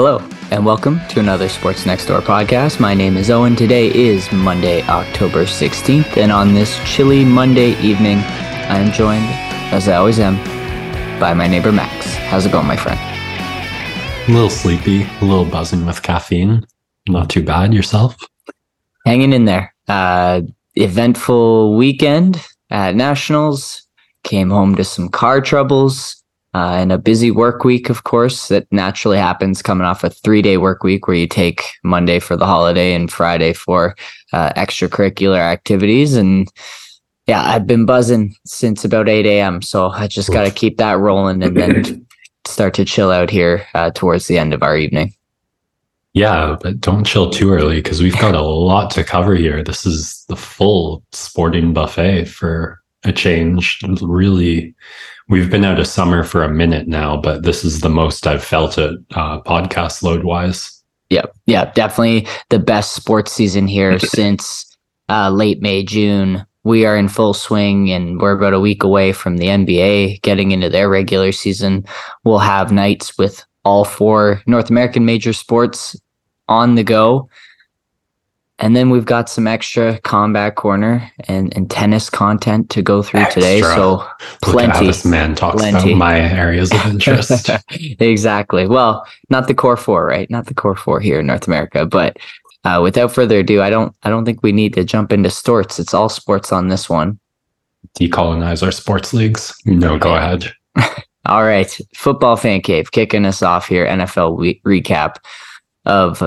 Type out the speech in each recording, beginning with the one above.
Hello, and welcome to another Sports Next Door podcast. My name is Owen. Today is Monday, October 16th, and on this chilly Monday evening, I am joined, as I always am, by my neighbor Max. How's it going, my friend? A little sleepy, a little buzzing with caffeine. Not too bad. Yourself? Hanging in there. Uh, eventful weekend at Nationals. Came home to some car troubles uh, and a busy work week, of course, that naturally happens coming off a three day work week where you take Monday for the holiday and Friday for uh, extracurricular activities. And yeah, I've been buzzing since about 8 a.m. So I just got to keep that rolling and then start to chill out here uh, towards the end of our evening. Yeah, but don't chill too early because we've got a lot to cover here. This is the full sporting buffet for a change. Really We've been out of summer for a minute now, but this is the most I've felt it uh, podcast load wise. Yep. Yeah. Definitely the best sports season here since uh, late May, June. We are in full swing and we're about a week away from the NBA getting into their regular season. We'll have nights with all four North American major sports on the go. And then we've got some extra combat corner and, and tennis content to go through extra. today. So plenty. this man talks plenty. about my areas of interest. exactly. Well, not the core four, right? Not the core four here in North America. But uh, without further ado, I don't I don't think we need to jump into sports. It's all sports on this one. Decolonize our sports leagues. No, go ahead. all right. Football fan cave kicking us off here. NFL we- recap of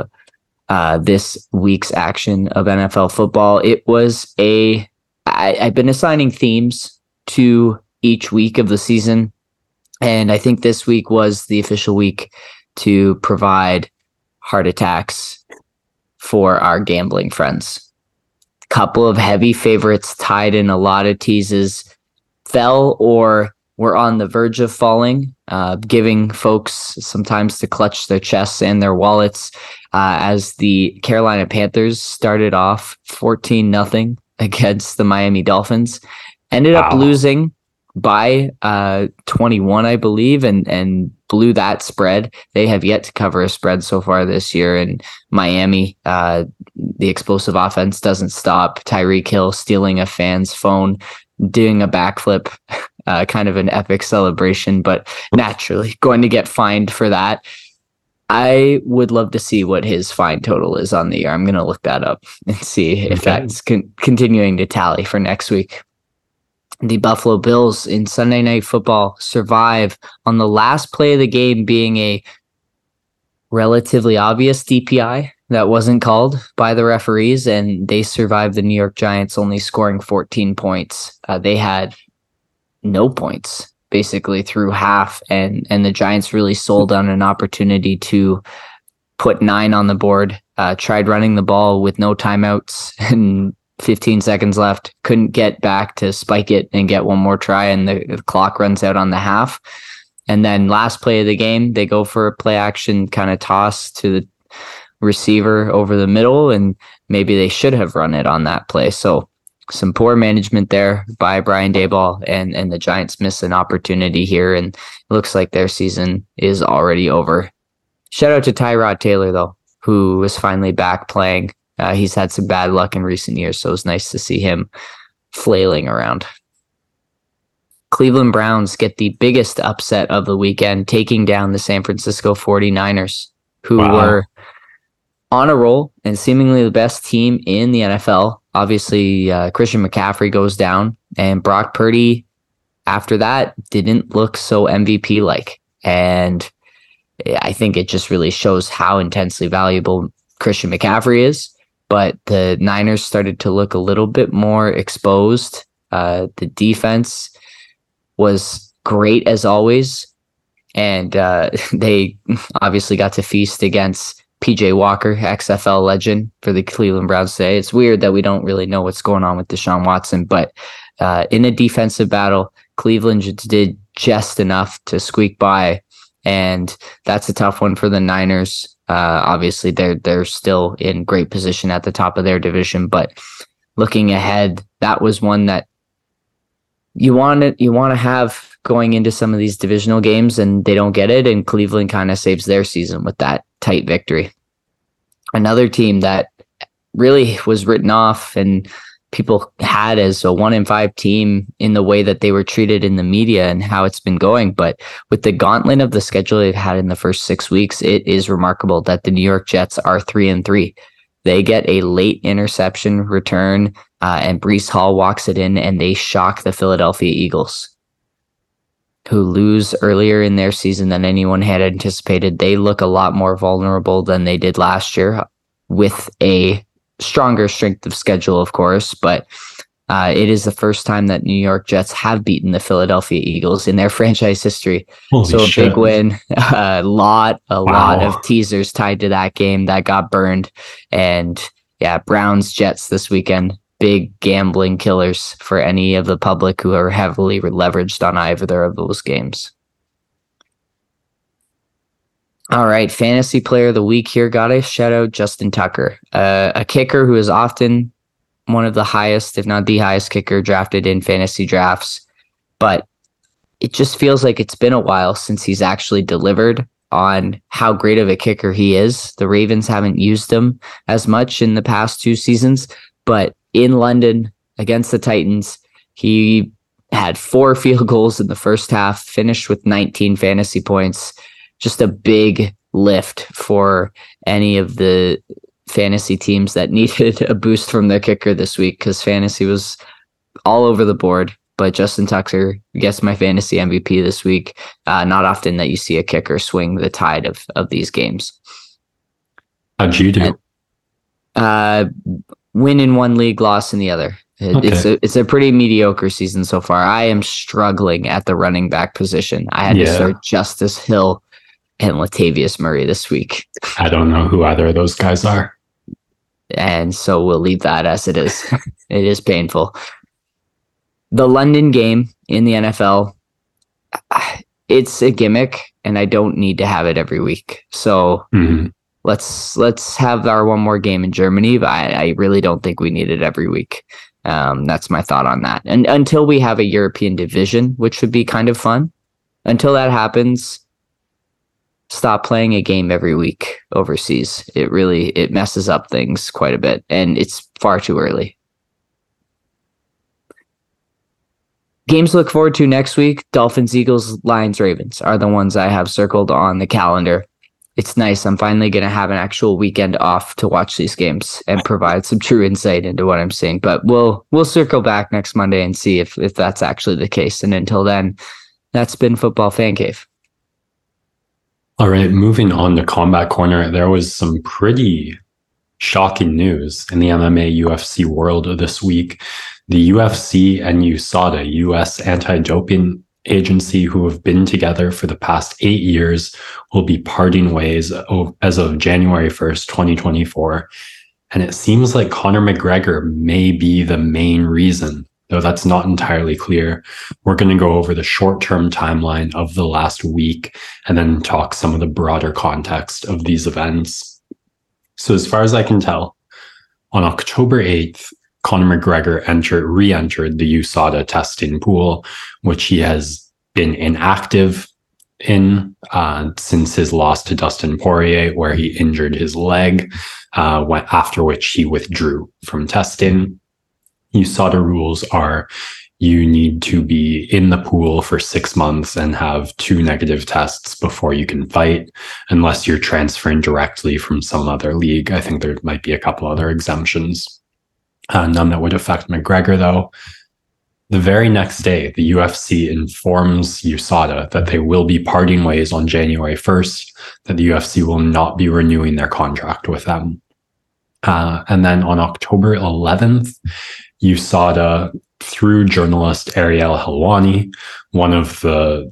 uh, this week's action of NFL football. It was a I, I've been assigning themes to each week of the season, and I think this week was the official week to provide heart attacks for our gambling friends. Couple of heavy favorites tied in a lot of teases fell or were on the verge of falling, uh, giving folks sometimes to clutch their chests and their wallets uh, as the Carolina Panthers started off 14 nothing against the Miami Dolphins. Ended wow. up losing by uh, 21, I believe, and and blew that spread. They have yet to cover a spread so far this year. And Miami, uh, the explosive offense doesn't stop. Tyreek Hill stealing a fan's phone, doing a backflip, uh, kind of an epic celebration, but naturally going to get fined for that. I would love to see what his fine total is on the year. I'm going to look that up and see if okay. that's con- continuing to tally for next week. The Buffalo Bills in Sunday Night Football survive on the last play of the game being a relatively obvious DPI that wasn't called by the referees, and they survived the New York Giants only scoring 14 points. Uh, they had no points basically through half and and the Giants really sold on an opportunity to put nine on the board. Uh, tried running the ball with no timeouts and 15 seconds left. Couldn't get back to spike it and get one more try, and the, the clock runs out on the half. And then last play of the game, they go for a play action kind of toss to the receiver over the middle, and maybe they should have run it on that play. So some poor management there by Brian Daboll, and and the Giants miss an opportunity here, and it looks like their season is already over. Shout out to Tyrod Taylor though, who is finally back playing. Uh, he's had some bad luck in recent years, so it was nice to see him flailing around. Cleveland Browns get the biggest upset of the weekend, taking down the San Francisco 49ers, who wow. were on a roll and seemingly the best team in the NFL obviously uh, Christian McCaffrey goes down, and Brock Purdy after that didn't look so MVP like. And I think it just really shows how intensely valuable Christian McCaffrey is. But the Niners started to look a little bit more exposed. Uh, the defense was great as always. And uh, they obviously got to feast against PJ Walker, XFL legend for the Cleveland Browns today. It's weird that we don't really know what's going on with Deshaun Watson, but uh, in a defensive battle, Cleveland did just enough to squeak by, and that's a tough one for the Niners. Uh, obviously, they're they're still in great position at the top of their division, but looking ahead, that was one that you want it you want to have going into some of these divisional games and they don't get it and Cleveland kind of saves their season with that tight victory. Another team that really was written off and people had as a one in five team in the way that they were treated in the media and how it's been going. But with the gauntlet of the schedule they've had in the first six weeks, it is remarkable that the New York Jets are three and three. They get a late interception return, uh, and Breece Hall walks it in, and they shock the Philadelphia Eagles, who lose earlier in their season than anyone had anticipated. They look a lot more vulnerable than they did last year, with a stronger strength of schedule, of course, but uh, it is the first time that New York Jets have beaten the Philadelphia Eagles in their franchise history. Holy so a shit. big win, a lot, a wow. lot of teasers tied to that game that got burned, and yeah, Browns Jets this weekend. Big gambling killers for any of the public who are heavily leveraged on either of those games. All right, fantasy player of the week here. Got to shout out Justin Tucker, uh, a kicker who is often one of the highest, if not the highest kicker drafted in fantasy drafts. But it just feels like it's been a while since he's actually delivered on how great of a kicker he is. The Ravens haven't used him as much in the past two seasons, but in London against the Titans, he had four field goals in the first half, finished with 19 fantasy points. Just a big lift for any of the fantasy teams that needed a boost from their kicker this week because fantasy was all over the board. But Justin Tucker gets my fantasy MVP this week. Uh, not often that you see a kicker swing the tide of of these games. How'd you do? Uh, win in one league, loss in the other. Okay. It's a it's a pretty mediocre season so far. I am struggling at the running back position. I had yeah. to start Justice Hill and Latavius Murray this week. I don't know who either of those guys are and so we'll leave that as it is. it is painful. The London game in the NFL, it's a gimmick, and I don't need to have it every week. So mm-hmm. let's let's have our one more game in Germany, but I, I really don't think we need it every week. Um, that's my thought on that. And until we have a European division, which would be kind of fun, until that happens, stop playing a game every week overseas. It really it messes up things quite a bit and it's far too early. Games to look forward to next week, Dolphins, Eagles, Lions, Ravens are the ones I have circled on the calendar. It's nice. I'm finally going to have an actual weekend off to watch these games and provide some true insight into what I'm seeing. But we'll we'll circle back next Monday and see if if that's actually the case. And until then, that's been Football Fan Cave. All right, moving on to Combat Corner, there was some pretty shocking news in the MMA UFC world this week. The UFC and USADA, US anti doping agency, who have been together for the past eight years, will be parting ways as of January 1st, 2024. And it seems like Conor McGregor may be the main reason though that's not entirely clear. We're going to go over the short term timeline of the last week and then talk some of the broader context of these events. So, as far as I can tell, on October 8th, Conor McGregor entered, re entered the USADA testing pool, which he has been inactive in uh, since his loss to Dustin Poirier, where he injured his leg, uh, after which he withdrew from testing. USADA rules are you need to be in the pool for six months and have two negative tests before you can fight, unless you're transferring directly from some other league. I think there might be a couple other exemptions. Uh, none that would affect McGregor, though. The very next day, the UFC informs USADA that they will be parting ways on January 1st, that the UFC will not be renewing their contract with them. Uh, and then on October 11th, USADA through journalist Ariel Helwani, one of the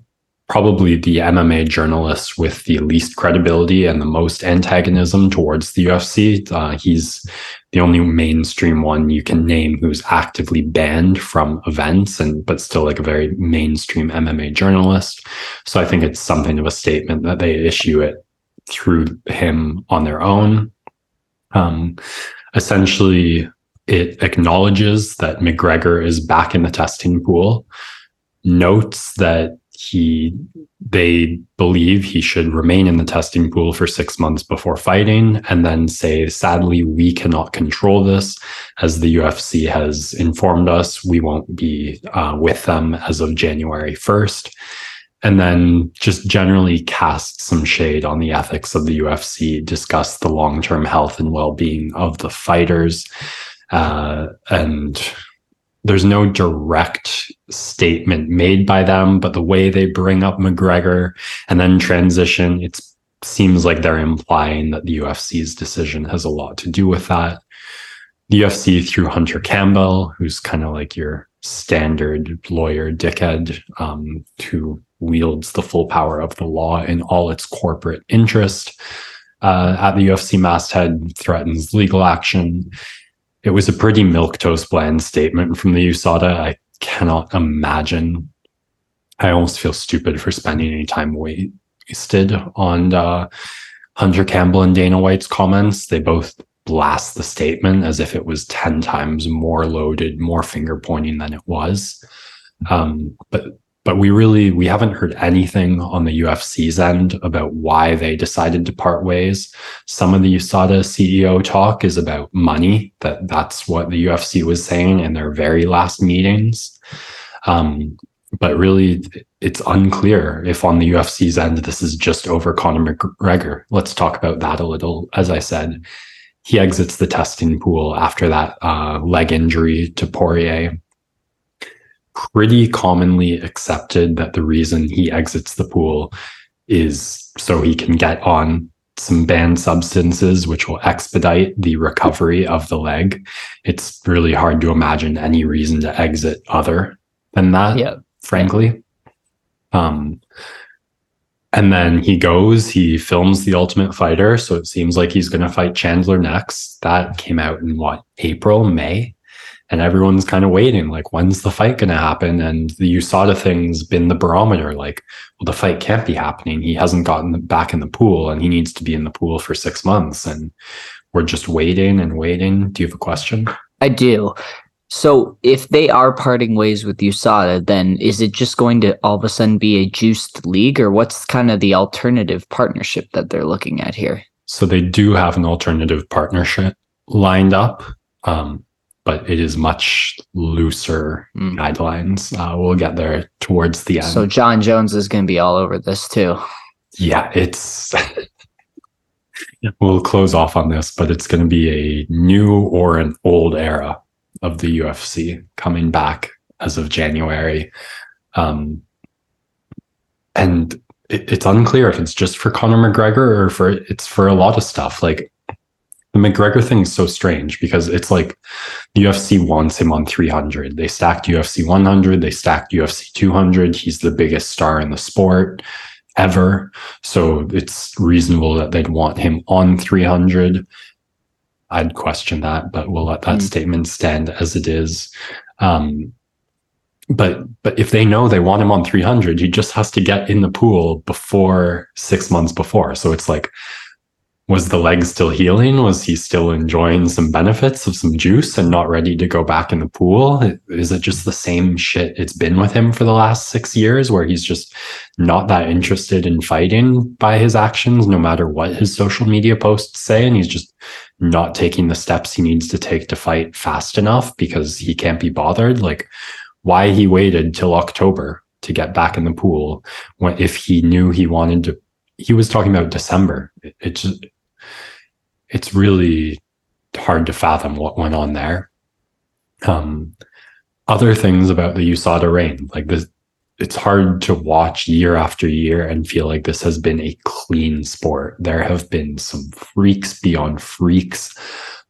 probably the MMA journalists with the least credibility and the most antagonism towards the UFC. Uh, he's the only mainstream one you can name who's actively banned from events and but still like a very mainstream MMA journalist. So I think it's something of a statement that they issue it through him on their own. Um, essentially it acknowledges that McGregor is back in the testing pool, notes that he they believe he should remain in the testing pool for six months before fighting and then say sadly we cannot control this. As the ufc has informed us we won't be uh, with them as of january 1st and then just generally cast some shade on the ethics of the ufc discuss the long-term health and well-being of the fighters uh, and there's no direct statement made by them, but the way they bring up McGregor and then transition, it seems like they're implying that the UFC's decision has a lot to do with that. The UFC through Hunter Campbell, who's kind of like your standard lawyer dickhead, um, who wields the full power of the law in all its corporate interest. Uh, at the UFC masthead threatens legal action it was a pretty milk toast bland statement from the USADA. I cannot imagine. I almost feel stupid for spending any time wasted on uh, Hunter Campbell and Dana White's comments. They both blast the statement as if it was 10 times more loaded, more finger pointing than it was. Um, but but we really we haven't heard anything on the UFC's end about why they decided to part ways. Some of the USADA CEO talk is about money. That that's what the UFC was saying in their very last meetings. Um, but really, it's unclear if on the UFC's end this is just over Conor McGregor. Let's talk about that a little. As I said, he exits the testing pool after that uh, leg injury to Poirier pretty commonly accepted that the reason he exits the pool is so he can get on some banned substances, which will expedite the recovery of the leg. It's really hard to imagine any reason to exit other than that, yeah. frankly. Um, and then he goes, he films The Ultimate Fighter. So it seems like he's going to fight Chandler next. That came out in what, April, May? And everyone's kind of waiting like when's the fight going to happen? And the usada thing's been the barometer like well the fight can't be happening. He hasn't gotten back in the pool and he needs to be in the pool for six months and we're just waiting and waiting. Do you have a question? I do. So if they are parting ways with usada then is it just going to all of a sudden be a juiced league or what's kind of the alternative partnership that they're looking at here? So they do have an alternative partnership lined up. Um, but it is much looser mm. guidelines. Uh, we'll get there towards the end. So Jon Jones is going to be all over this too. Yeah, it's. we'll close off on this, but it's going to be a new or an old era of the UFC coming back as of January. Um, and it, it's unclear if it's just for Conor McGregor or for it's for a lot of stuff. Like the McGregor thing is so strange because it's like UFC wants him on 300. They stacked UFC 100, they stacked UFC 200. He's the biggest star in the sport ever. So it's reasonable that they'd want him on 300. I'd question that, but we'll let that mm. statement stand as it is. Um, but but if they know they want him on 300, he just has to get in the pool before six months before. So it's like was the leg still healing? Was he still enjoying some benefits of some juice and not ready to go back in the pool? Is it just the same shit it's been with him for the last six years where he's just not that interested in fighting by his actions, no matter what his social media posts say? And he's just not taking the steps he needs to take to fight fast enough because he can't be bothered? Like, why he waited till October to get back in the pool when if he knew he wanted to he was talking about December. It, it just it's really hard to fathom what went on there. Um, other things about the USADA reign, like this, it's hard to watch year after year and feel like this has been a clean sport. There have been some freaks beyond freaks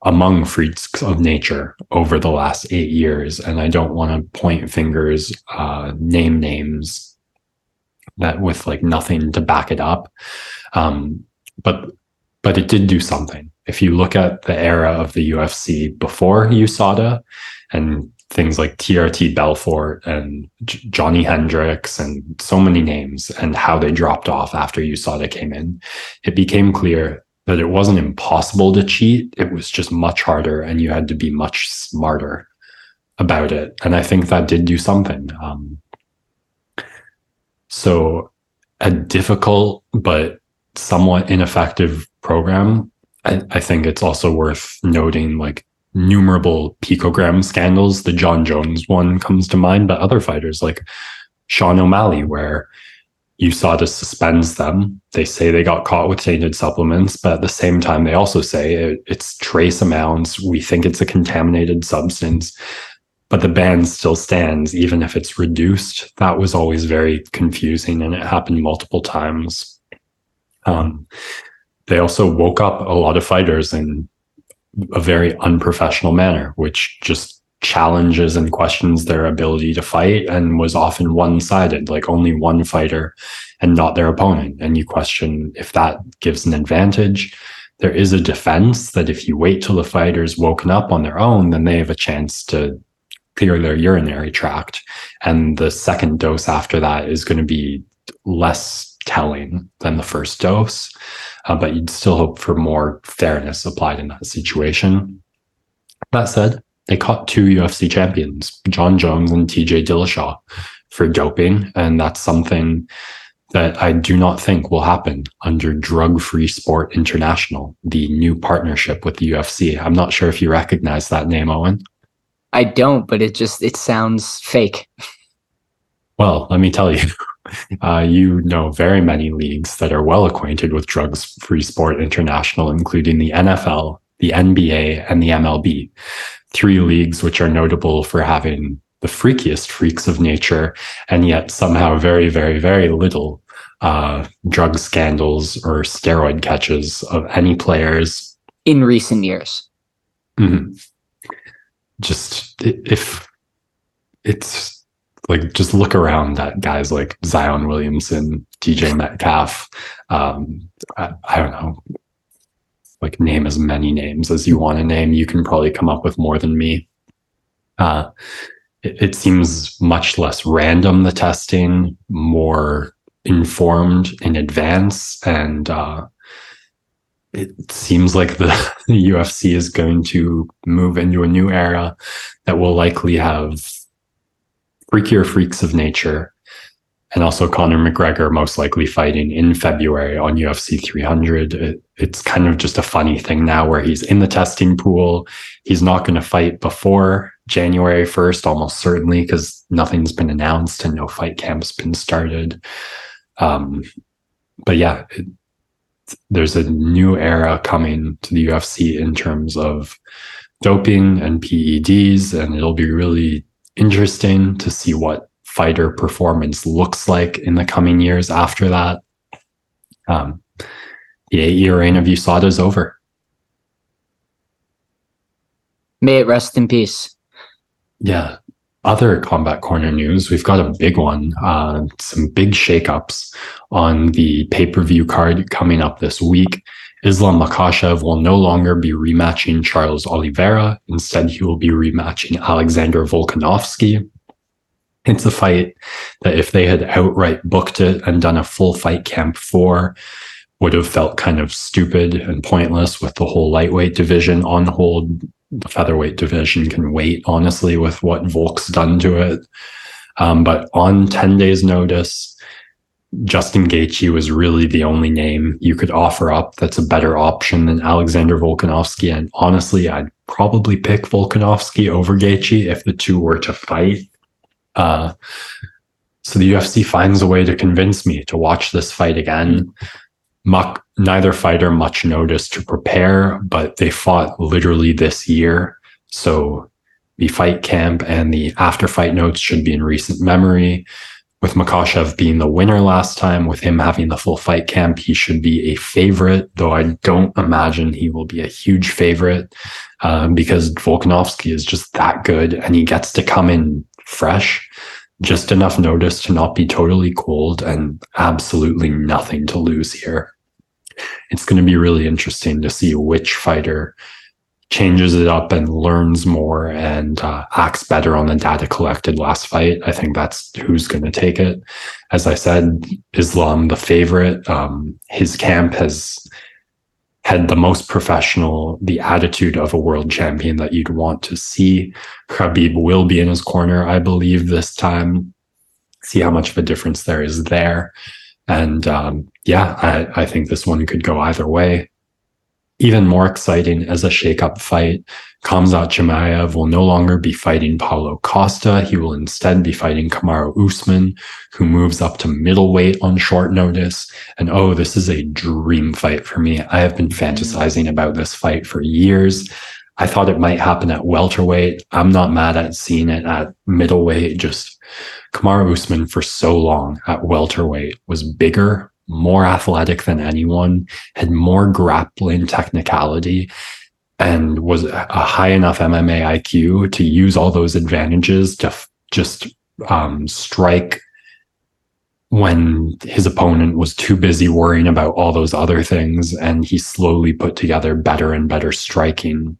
among freaks of nature over the last eight years. And I don't want to point fingers, uh, name names that with like nothing to back it up. Um, but but it did do something. If you look at the era of the UFC before USADA and things like TRT Belfort and J- Johnny Hendricks and so many names and how they dropped off after USADA came in, it became clear that it wasn't impossible to cheat. It was just much harder and you had to be much smarter about it. And I think that did do something. Um, so a difficult but somewhat ineffective program. I, I think it's also worth noting like numerable picogram scandals. The Jon Jones one comes to mind, but other fighters like Sean O'Malley, where USADA suspends them. They say they got caught with tainted supplements, but at the same time, they also say it, it's trace amounts. We think it's a contaminated substance, but the ban still stands, even if it's reduced. That was always very confusing and it happened multiple times. Um, they also woke up a lot of fighters in a very unprofessional manner, which just challenges and questions their ability to fight and was often one sided, like only one fighter and not their opponent. And you question if that gives an advantage. There is a defense that if you wait till the fighter's woken up on their own, then they have a chance to clear their urinary tract. And the second dose after that is going to be less telling than the first dose. Uh, but you'd still hope for more fairness applied in that situation. That said, they caught two UFC champions, Jon Jones and TJ Dillashaw, for doping. And that's something that I do not think will happen under Drug Free Sport International, the new partnership with the UFC. I'm not sure if you recognize that name, Owen. I don't, but it just it sounds fake. Well, let me tell you, uh, you know very many leagues that are well acquainted with Drugs Free Sport International, including the NFL, the NBA, and the MLB three leagues which are notable for having the freakiest freaks of nature, and yet somehow very, very, very little uh, drug scandals or steroid catches of any players in recent years. Mm-hmm. Just if it's like, just look around at guys like Zion Williamson, DJ Metcalf. Um, I, I don't know, like name as many names as you want to name. You can probably come up with more than me. Uh, it, it seems much less random, the testing, more informed in advance. And uh, it seems like the, the UFC is going to move into a new era that will likely have freakier freaks of nature and also Conor McGregor most likely fighting in February on UFC 300. It, it's kind of just a funny thing now where he's in the testing pool. He's not going to fight before January 1st, almost certainly, because nothing's been announced and no fight camp's been started. Um, but yeah, it, there's a new era coming to the UFC in terms of doping and PEDs, and it'll be really interesting to see what fighter performance looks like in the coming years after that. Um, the eight year reign of USADA is over. May it rest in peace. Yeah. Other combat corner news, we've got a big one, uh, some big shakeups on the pay per view card coming up this week. Islam Makhachev will no longer be rematching Charles Oliveira. Instead, he will be rematching Alexander Volkanovski. It's a fight that if they had outright booked it and done a full fight camp for, would have felt kind of stupid and pointless with the whole lightweight division on hold. The featherweight division can wait, honestly, with what Volk's done to it. Um, but on 10 days' notice, Justin Gaethje was really the only name you could offer up that's a better option than Alexander Volkanovski. And honestly, I'd probably pick Volkanovski over Gaethje if the two were to fight. Uh, so the UFC finds a way to convince me to watch this fight again. Muck, neither fighter much notice to prepare, but they fought literally this year. So the fight camp and the after fight notes should be in recent memory. With Makhachev being the winner last time, with him having the full fight camp, he should be a favorite, though I don't imagine he will be a huge favorite uh, because Volkanovski is just that good and he gets to come in fresh, just enough notice to not be totally cold and absolutely nothing to lose here. It's going to be really interesting to see which fighter changes it up and learns more and uh, acts better on the data collected last fight. I think that's who's going to take it. As I said, Islam, the favorite, um, his camp has had the most professional, the attitude of a world champion that you'd want to see. Khabib will be in his corner, I believe, this time. See how much of a difference there is there. And um, yeah, I, I think this one could go either way. Even more exciting as a shake-up fight, Khamzat Chimaev will no longer be fighting Paulo Costa. He will instead be fighting Kamaru Usman, who moves up to middleweight on short notice. And oh, this is a dream fight for me. I have been mm-hmm. fantasizing about this fight for years. I thought it might happen at welterweight. I'm not mad at seeing it at middleweight. Just Kamaru Usman for so long at welterweight was bigger, more athletic than anyone, had more grappling technicality, and was a high enough MMA IQ to use all those advantages to f- just um, strike when his opponent was too busy worrying about all those other things. And he slowly put together better and better striking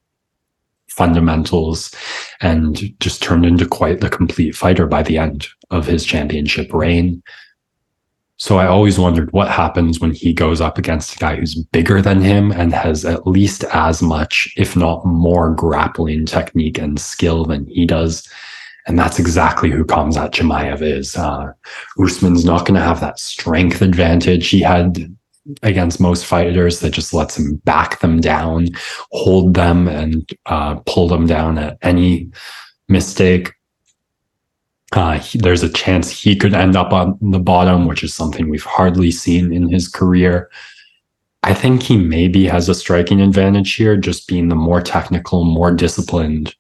fundamentals and just turned into quite the complete fighter by the end of his championship reign. So I always wondered what happens when he goes up against a guy who's bigger than him and has at least as much, if not more, grappling technique and skill than he does. And that's exactly who Khamzat Chimaev is. Uh, Usman's not going to have that strength advantage he had against most fighters that just lets him back them down, hold them, and uh, pull them down at any mistake. Uh, he, there's a chance he could end up on the bottom, which is something we've hardly seen in his career. I think he maybe has a striking advantage here, just being the more technical, more disciplined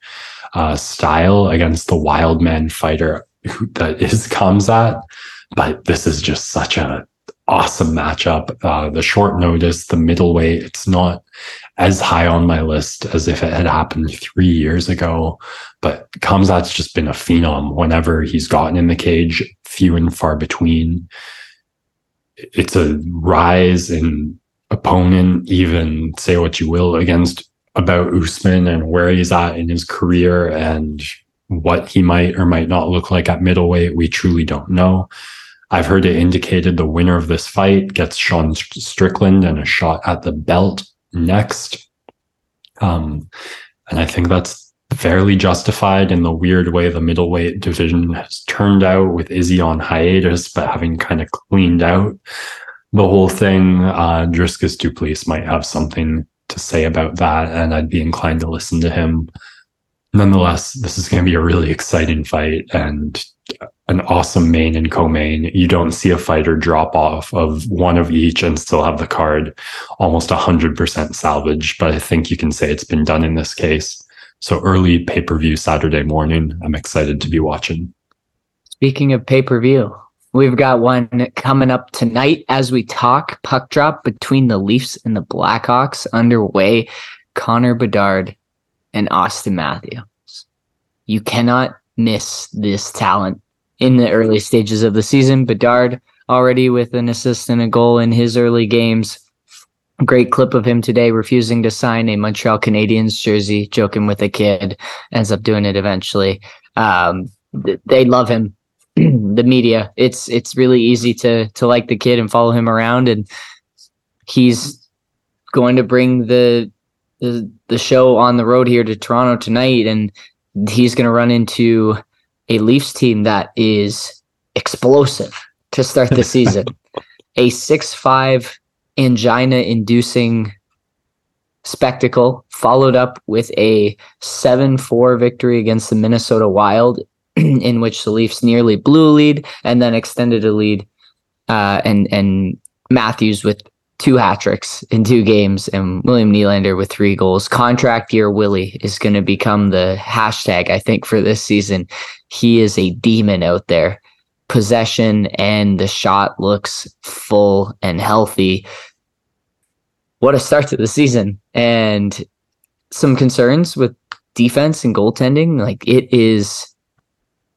uh, style against the wild man fighter who, that is Khamzat. But this is just such a awesome matchup. Uh, the short notice, the middleweight, it's not as high on my list as if it had happened three years ago. But Khamzat's just been a phenom whenever he's gotten in the cage, few and far between. It's a rise in opponent, even say what you will against about Usman and where he's at in his career and what he might or might not look like at middleweight. We truly don't know. I've heard it indicated the winner of this fight gets Sean Strickland and a shot at the belt next. Um, and I think that's fairly justified in the weird way the middleweight division has turned out with Izzy on hiatus, but having kind of cleaned out the whole thing. Uh, Dricus Du Plessis might have something to say about that, and I'd be inclined to listen to him. Nonetheless, this is going to be a really exciting fight and an awesome main and co-main. You don't see a fighter drop off of one of each and still have the card almost 100% salvage, but I think you can say it's been done in this case. So early pay-per-view Saturday morning, I'm excited to be watching. Speaking of pay-per-view, we've got one coming up tonight as we talk. Puck drop between the Leafs and the Blackhawks underway. Connor Bedard and Auston Matthews. You cannot miss this talent in the early stages of the season. Bedard already with an assist and a goal in his early games. Great clip of him today refusing to sign a Montreal Canadiens jersey, joking with a kid, ends up doing it eventually. Um, they love him. the media, it's it's really easy to to like the kid and follow him around, and he's going to bring the the the show on the road here to Toronto tonight, and he's going to run into a Leafs team that is explosive to start the season. a 6 5 angina inducing spectacle, followed up with a 7 4 victory against the Minnesota Wild, in which the Leafs nearly blew a lead and then extended a lead. Uh, and and Matthews with two hat tricks in two games and William Nylander with three goals. Contract year Willie is going to become the hashtag, I think, for this season. He is a demon out there. Possession and the shot looks full and healthy. What a start to the season. And some concerns with defense and goaltending. Like it is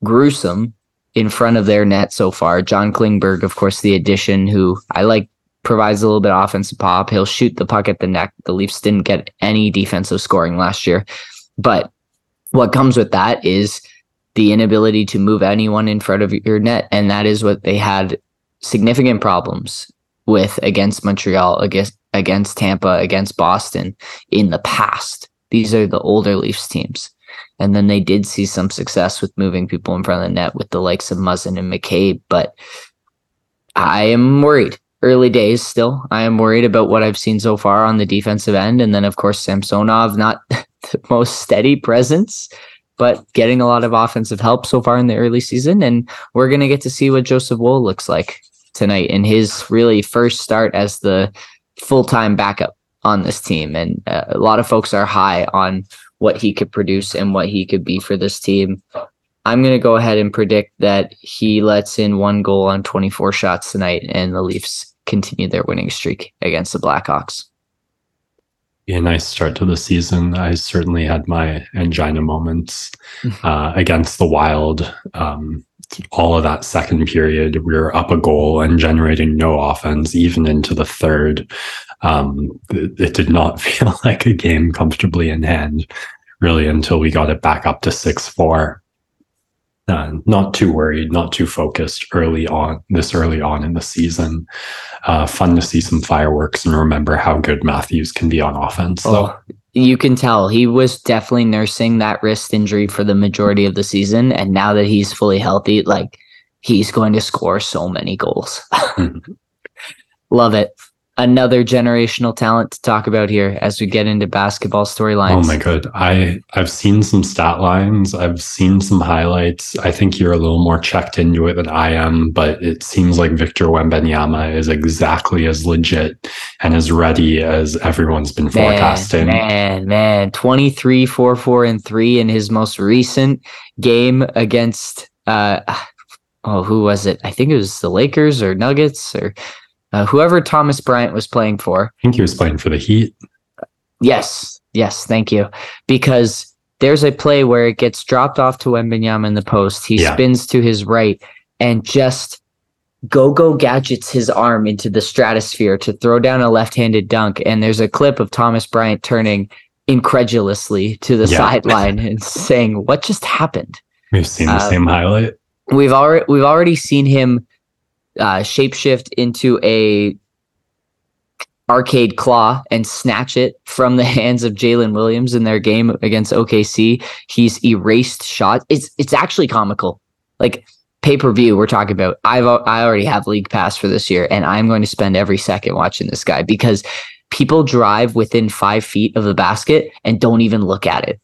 gruesome in front of their net so far. John Klingberg, of course, the addition who I like provides a little bit of offensive pop. He'll shoot the puck at the neck. The Leafs didn't get any defensive scoring last year. But what comes with that is the inability to move anyone in front of your net. And that is what they had significant problems with against Montreal against against Tampa, against Boston in the past. These are the older Leafs teams. And then they did see some success with moving people in front of the net with the likes of Muzzin and McCabe. But I am worried. Early days still. I am worried about what I've seen so far on the defensive end. And then, of course, Samsonov, not the most steady presence, but getting a lot of offensive help so far in the early season. And we're going to get to see what Joseph Woll looks like tonight in his really first start as the full time backup on this team. And uh, a lot of folks are high on what he could produce and what he could be for this team. I'm going to go ahead and predict that he lets in one goal on 24 shots tonight and the Leafs continue their winning streak against the Blackhawks. Be a nice start to the season. I certainly had my angina moments uh, against the Wild. Um, all of that second period, we were up a goal and generating no offense, even into the third. Um, it, it did not feel like a game comfortably in hand, really, until we got it back up to 6 4. Uh, not too worried, not too focused early on, this early on in the season. Uh, fun to see some fireworks and remember how good Matthews can be on offense. Oh, you can tell he was definitely nursing that wrist injury for the majority of the season. And now that he's fully healthy, like he's going to score so many goals. mm-hmm. Love it another generational talent to talk about here as we get into basketball storylines. Oh my god, I I've seen some stat lines, I've seen some highlights. I think you're a little more checked into it than I am, but it seems like Victor Wembanyama is exactly as legit and as ready as everyone's been forecasting. Man, man, 23 4 4 and 3 in his most recent game against uh oh, who was it? I think it was the Lakers or Nuggets or uh, whoever Thomas Bryant was playing for. I think he was playing for the Heat. Yes, yes, thank you. Because there's a play where it gets dropped off to Wembanyama in the post. He yeah. spins to his right and just go go gadgets his arm into the stratosphere to throw down a left-handed dunk. And there's a clip of Thomas Bryant turning incredulously to the yeah. sideline and saying, "What just happened?" We've seen the um, same highlight. We've already we've already seen him uh, shapeshift into a arcade claw and snatch it from the hands of Jalen Williams in their game against OKC. He's erased shots. It's it's actually comical. Like pay per view, we're talking about. I've I already have league pass for this year, and I'm going to spend every second watching this guy because people drive within five feet of the basket and don't even look at it.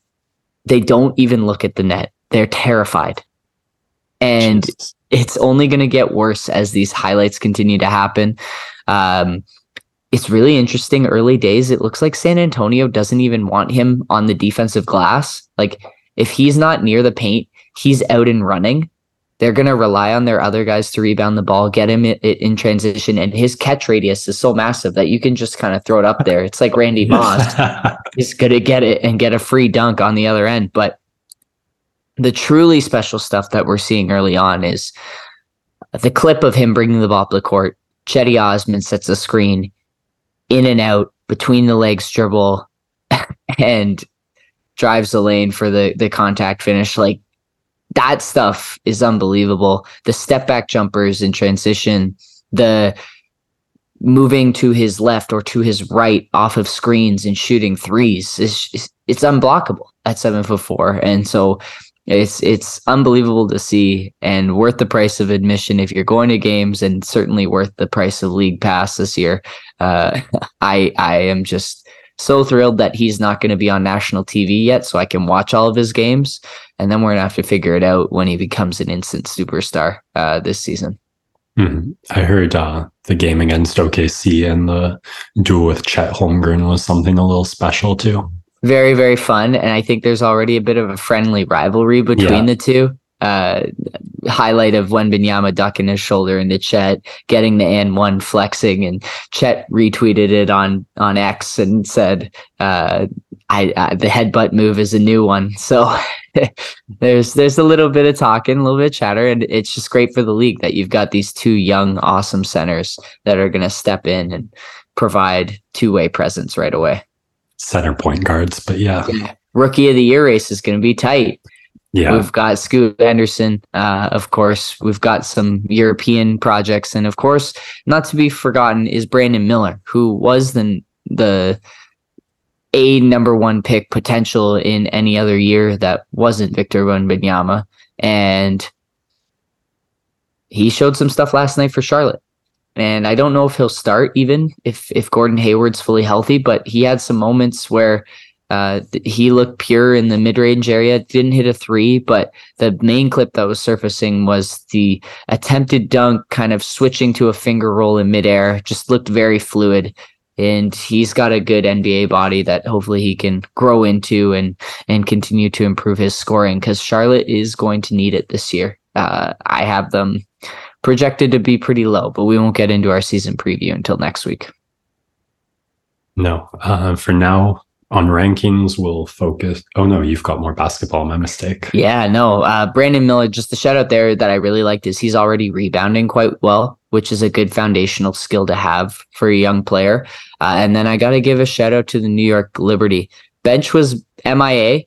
They don't even look at the net. They're terrified. And Jesus it's only going to get worse as these highlights continue to happen. Um, it's really interesting. Early days, it looks like San Antonio doesn't even want him on the defensive glass. Like, if he's not near the paint, he's out and running. They're going to rely on their other guys to rebound the ball, get him in, in transition. And his catch radius is so massive that you can just kind of throw it up there. It's like Randy Moss. he's going to get it and get a free dunk on the other end. But the truly special stuff that we're seeing early on is the clip of him bringing the ball up the court. Cedi Osman sets a screen in and out between the legs dribble and drives the lane for the the contact finish. Like that stuff is unbelievable. The step back jumpers in transition, the moving to his left or to his right off of screens and shooting threes is it's unblockable at seven foot four. And so it's it's unbelievable to see and worth the price of admission if you're going to games and certainly worth the price of league pass this year. Uh, i i am just so thrilled that he's not going to be on national tv yet so i can watch all of his games. And then we're going to have to figure it out when he becomes an instant superstar uh, this season. Mm-hmm. i heard uh, the game against okc and the duel with chet holmgren was something a little special too very very fun and i think there's already a bit of a friendly rivalry between yeah. the two uh, highlight of Wembanyama ducking his shoulder into Chet, getting the and one flexing, and Chet retweeted it on on X and said, uh, "I uh, the headbutt move is a new one." So there's there's a little bit of talking, a little bit of chatter, and it's just great for the league that you've got these two young, awesome centers that are going to step in and provide two way presence right away center point guards, but yeah. yeah. Rookie of the year race is going to be tight. Yeah. We've got Scoot Henderson, uh, of course. We've got some European projects. And of course, not to be forgotten is Brandon Miller, who was the, the a number one pick potential in any other year that wasn't Victor Wembanyama. And he showed some stuff last night for Charlotte. And I don't know if he'll start even if if Gordon Hayward's fully healthy, but he had some moments where uh, he looked pure in the mid range area. Didn't hit a three, but the main clip that was surfacing was the attempted dunk, kind of switching to a finger roll in midair. Just looked very fluid, and he's got a good NBA body that hopefully he can grow into and and continue to improve his scoring because Charlotte is going to need it this year. Uh, I have them projected to be pretty low, but we won't get into our season preview until next week. No, uh, for now, on rankings, we'll focus. Oh no, you've got more basketball. My mistake. Yeah, no. Uh, Brandon Miller, just a shout out there that I really liked is he's already rebounding quite well, which is a good foundational skill to have for a young player. Uh, and then I got to give a shout out to the New York Liberty bench was MIA,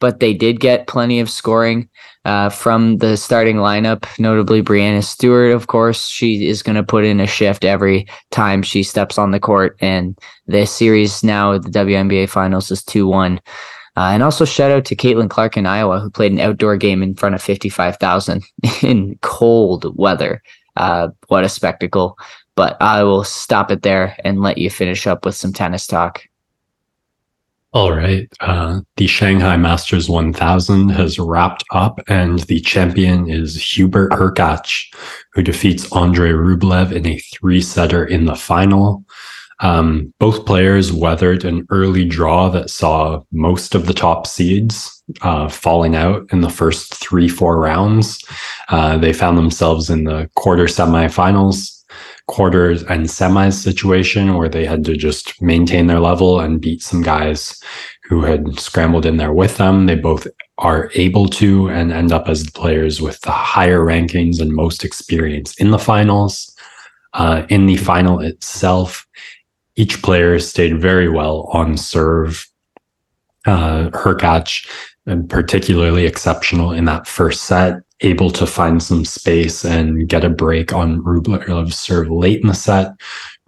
but they did get plenty of scoring uh, from the starting lineup, notably Breanna Stewart, of course. She is going to put in a shift every time she steps on the court. And this series now, the WNBA Finals, is 2 1. Uh, and also shout out to Caitlin Clark in Iowa, who played an outdoor game in front of 55,000 in cold weather. Uh, what a spectacle. But I will stop it there and let you finish up with some tennis talk. All right. Uh, the Shanghai Masters 1000 has wrapped up, and the champion is Hubert Hurkacz, who defeats Andre Rublev in a three setter in the final. Um, both players weathered an early draw that saw most of the top seeds uh, falling out in the first three, four rounds. Uh, they found themselves in the quarter semifinals quarters and semis situation where they had to just maintain their level and beat some guys who had scrambled in there with them. They both are able to and end up as the players with the higher rankings and most experience in the finals. Uh, in the final itself, each player stayed very well on serve. Uh, Hurkacz, particularly exceptional in that first set, able to find some space and get a break on Rublev's serve late in the set.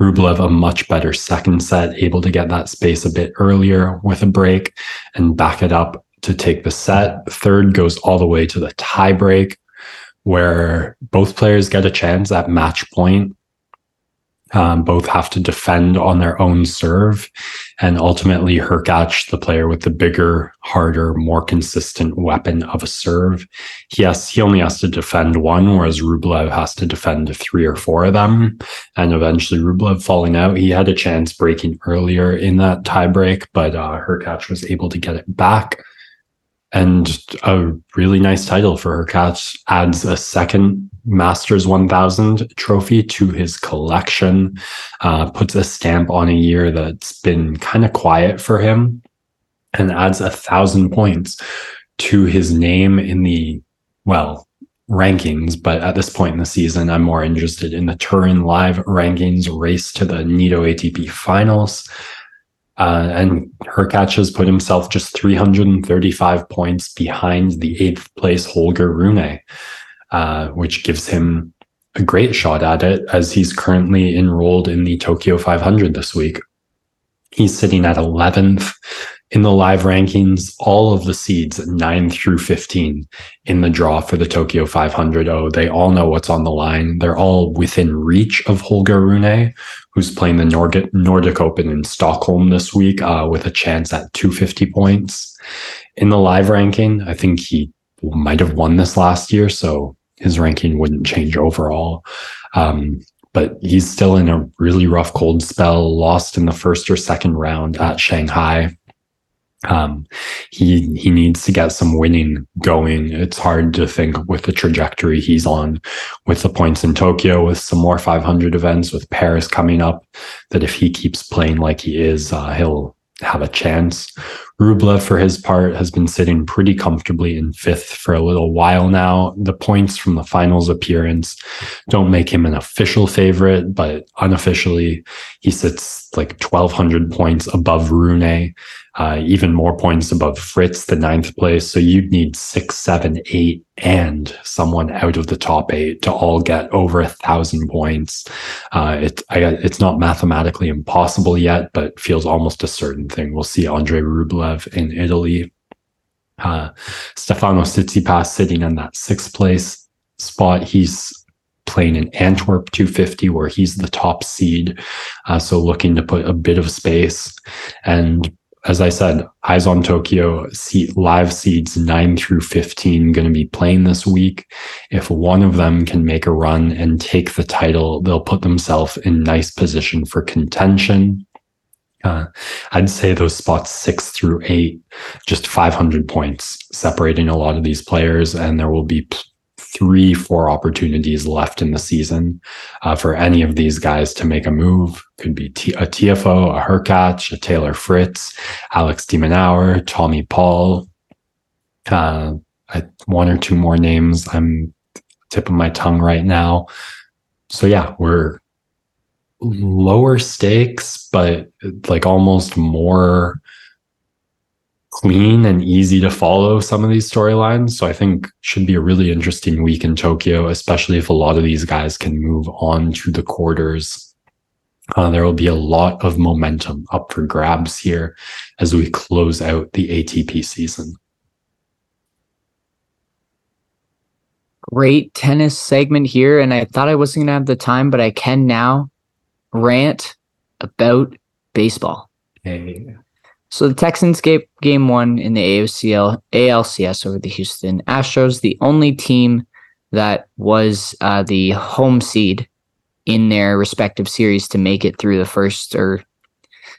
Rublev a much better second set, able to get that space a bit earlier with a break and back it up to take the set. Third goes all the way to the tie break, where both players get a chance at match point um, both have to defend on their own serve. And ultimately, Hurkacz, the player with the bigger, harder, more consistent weapon of a serve, he has he only has to defend one, whereas Rublev has to defend three or four of them. And eventually, Rublev falling out, he had a chance breaking earlier in that tiebreak, but uh, Hurkacz was able to get it back and a really nice title for Hurkacz adds a second Masters 1000 trophy to his collection, uh, puts a stamp on a year that's been kind of quiet for him, and adds a thousand points to his name in the, well, rankings. But at this point in the season, I'm more interested in the Turin Live rankings race to the Nitto ATP finals. Uh, and Hurkacz has put himself just 335 points behind the eighth place Holger Rune, uh, which gives him a great shot at it as he's currently enrolled in the Tokyo 500 this week. He's sitting at 11th in the live rankings, all of the seeds 9 through 15 in the draw for the Tokyo 500. Oh, they all know what's on the line. They're all within reach of Holger Rune, who's playing the Nordic, Nordic Open in Stockholm this week uh, with a chance at 250 points. In the live ranking, I think he might have won this last year, so his ranking wouldn't change overall. Um, but he's still in a really rough cold spell, lost in the first or second round at Shanghai um, he he needs to get some winning going. It's hard to think with the trajectory he's on, with the points in Tokyo, with some more 500 events, with Paris coming up, that if he keeps playing like he is, uh, he'll have a chance. Rublev, for his part, has been sitting pretty comfortably in fifth for a little while now. The points from the finals appearance don't make him an official favorite, but unofficially, he sits like 1,200 points above Rune uh, even more points above Fritz, the ninth place. So you'd need six, seven, eight, and someone out of the top eight to all get over a thousand points. Uh, it, I, it's not mathematically impossible yet, but feels almost a certain thing. We'll see Andre Rublev in Italy. Uh, Stefano Tsitsipas sitting in that sixth place spot. He's playing in Antwerp 250, where he's the top seed. Uh, so looking to put a bit of space. And as I said, Eyes on Tokyo live seeds nine through 15 going to be playing this week. If one of them can make a run and take the title, they'll put themselves in nice position for contention. Uh, I'd say those spots six through eight, just 500 points separating a lot of these players, and there will be three, four opportunities left in the season uh, for any of these guys to make a move. Could be T- a Tiafoe, a Hurkacz, a Taylor Fritz, Alex de Minaur, Tommy Paul. Uh, I, one or two more names. I'm tip of my tongue right now. So yeah, we're lower stakes, but like almost more clean and easy to follow some of these storylines. So I think should be a really interesting week in Tokyo, especially if a lot of these guys can move on to the quarters. Uh, there will be a lot of momentum up for grabs here as we close out the ATP season. Great tennis segment here. And I thought I wasn't going to have the time, but I can now rant about baseball. Hey. So the Texans gave game one in the AOCL ALCS over the Houston Astros, the only team that was uh, the home seed in their respective series to make it through the first or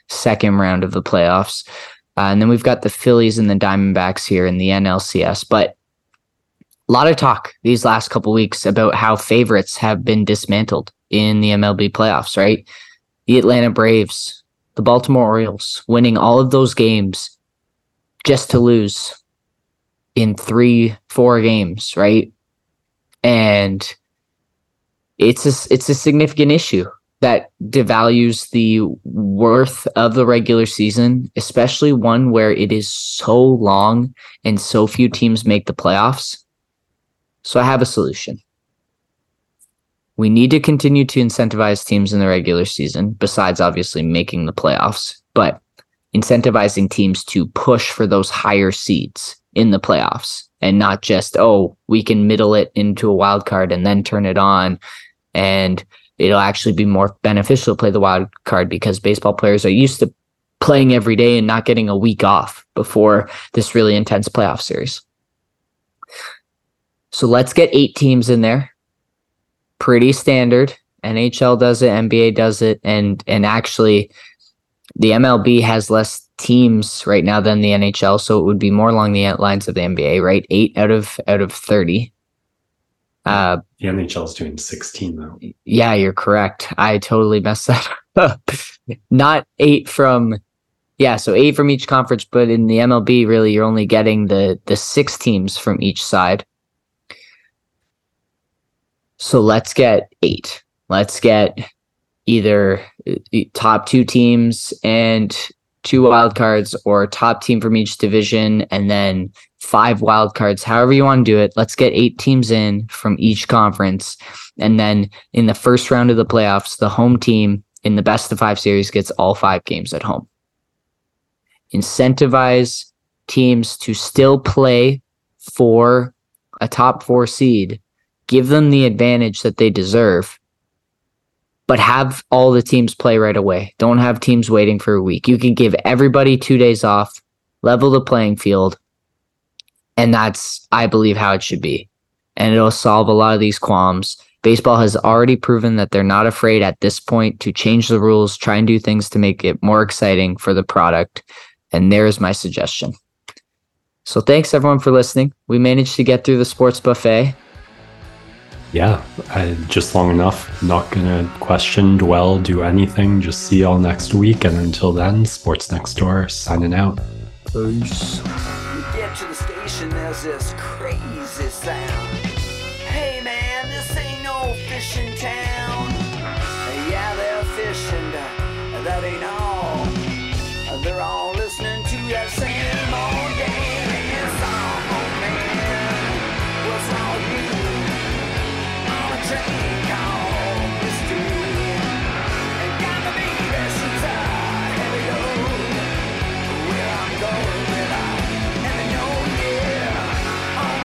second round of the playoffs. Uh, and then we've got the Phillies and the Diamondbacks here in the NLCS. But a lot of talk these last couple weeks about how favorites have been dismantled in the MLB playoffs, right? The Atlanta Braves, the Baltimore Orioles, winning all of those games just to lose in three, four games, right? And it's a, it's a significant issue that devalues the worth of the regular season, especially one where it is so long and so few teams make the playoffs. So I have a solution. We need to continue to incentivize teams in the regular season, besides obviously making the playoffs, but incentivizing teams to push for those higher seeds in the playoffs and not just, oh, we can middle it into a wild card and then turn it on. And it'll actually be more beneficial to play the wild card because baseball players are used to playing every day and not getting a week off before this really intense playoff series. So let's get eight teams in there pretty standard. NHL does it, NBA does it, and and actually, the MLB has less teams right now than the NHL, so it would be more along the lines of the NBA, right? Eight out of out of thirty. Uh, the NHL is doing sixteen though. Yeah, you're correct. I totally messed that up. Not eight from, yeah, so eight from each conference, but in the MLB, really, you're only getting the the six teams from each side. So let's get eight. Let's get either uh, top two teams and two wild cards or top team from each division and then five wild cards however you want to do it. Let's get eight teams in from each conference. And then in the first round of the playoffs the home team in the best of five series gets all five games at home. Incentivize teams to still play for a top four seed give them the advantage that they deserve, but have all the teams play right away. Don't have teams waiting for a week. You can give everybody two days off, level the playing field. And that's, I believe, how it should be. And it'll solve a lot of these qualms. Baseball has already proven that they're not afraid at this point to change the rules, try and do things to make it more exciting for the product. And there's my suggestion. So thanks everyone for listening. We managed to get through the sports buffet yeah, I, just long enough. Not gonna question, dwell, do anything. Just see y'all next week. And until then, Sports Next Door signing out. Peace.